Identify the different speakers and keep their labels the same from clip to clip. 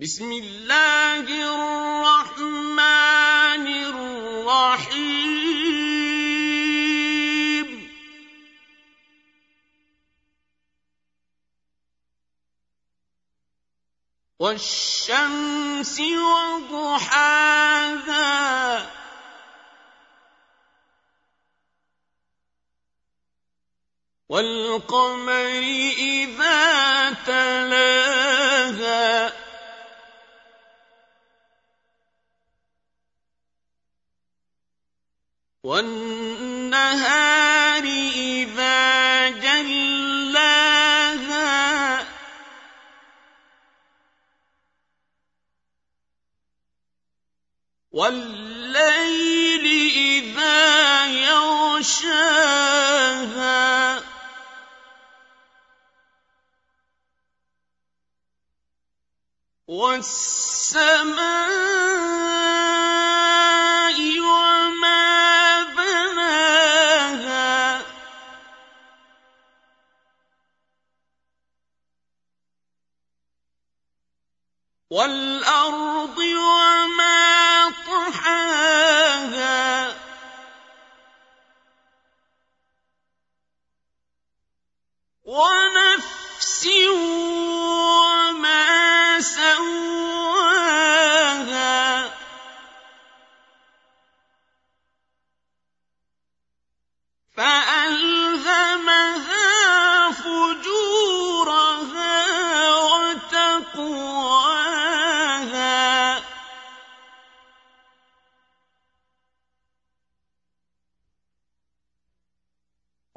Speaker 1: بسم الله الرحمن الرحيم. والشمس وضحاها. والقمر إذا والنهار إذا جلاها. والليل إذا يغشاها. والسماء والأرض وما طحاها. ونفس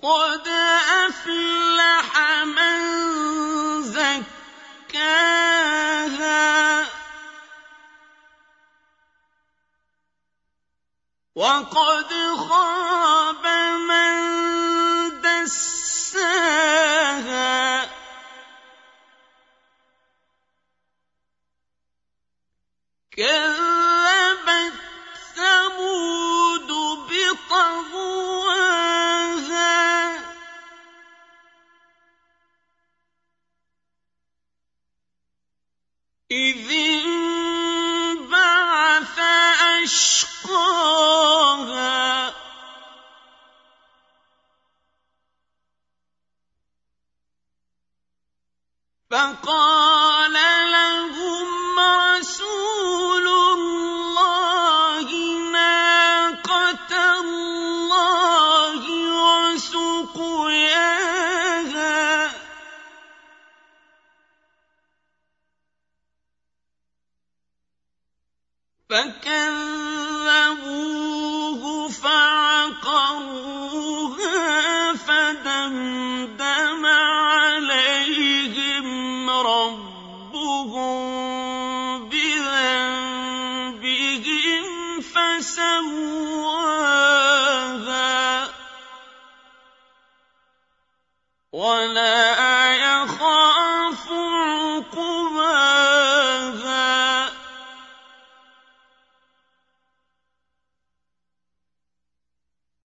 Speaker 1: قد أفلح من زكاها. وقد خاب من دساها. كذبت إذ انبعث أشقاها. فقال فكذبوه فعقروها فدمدم عليهم ربهم بذنبهم فسواها. ولا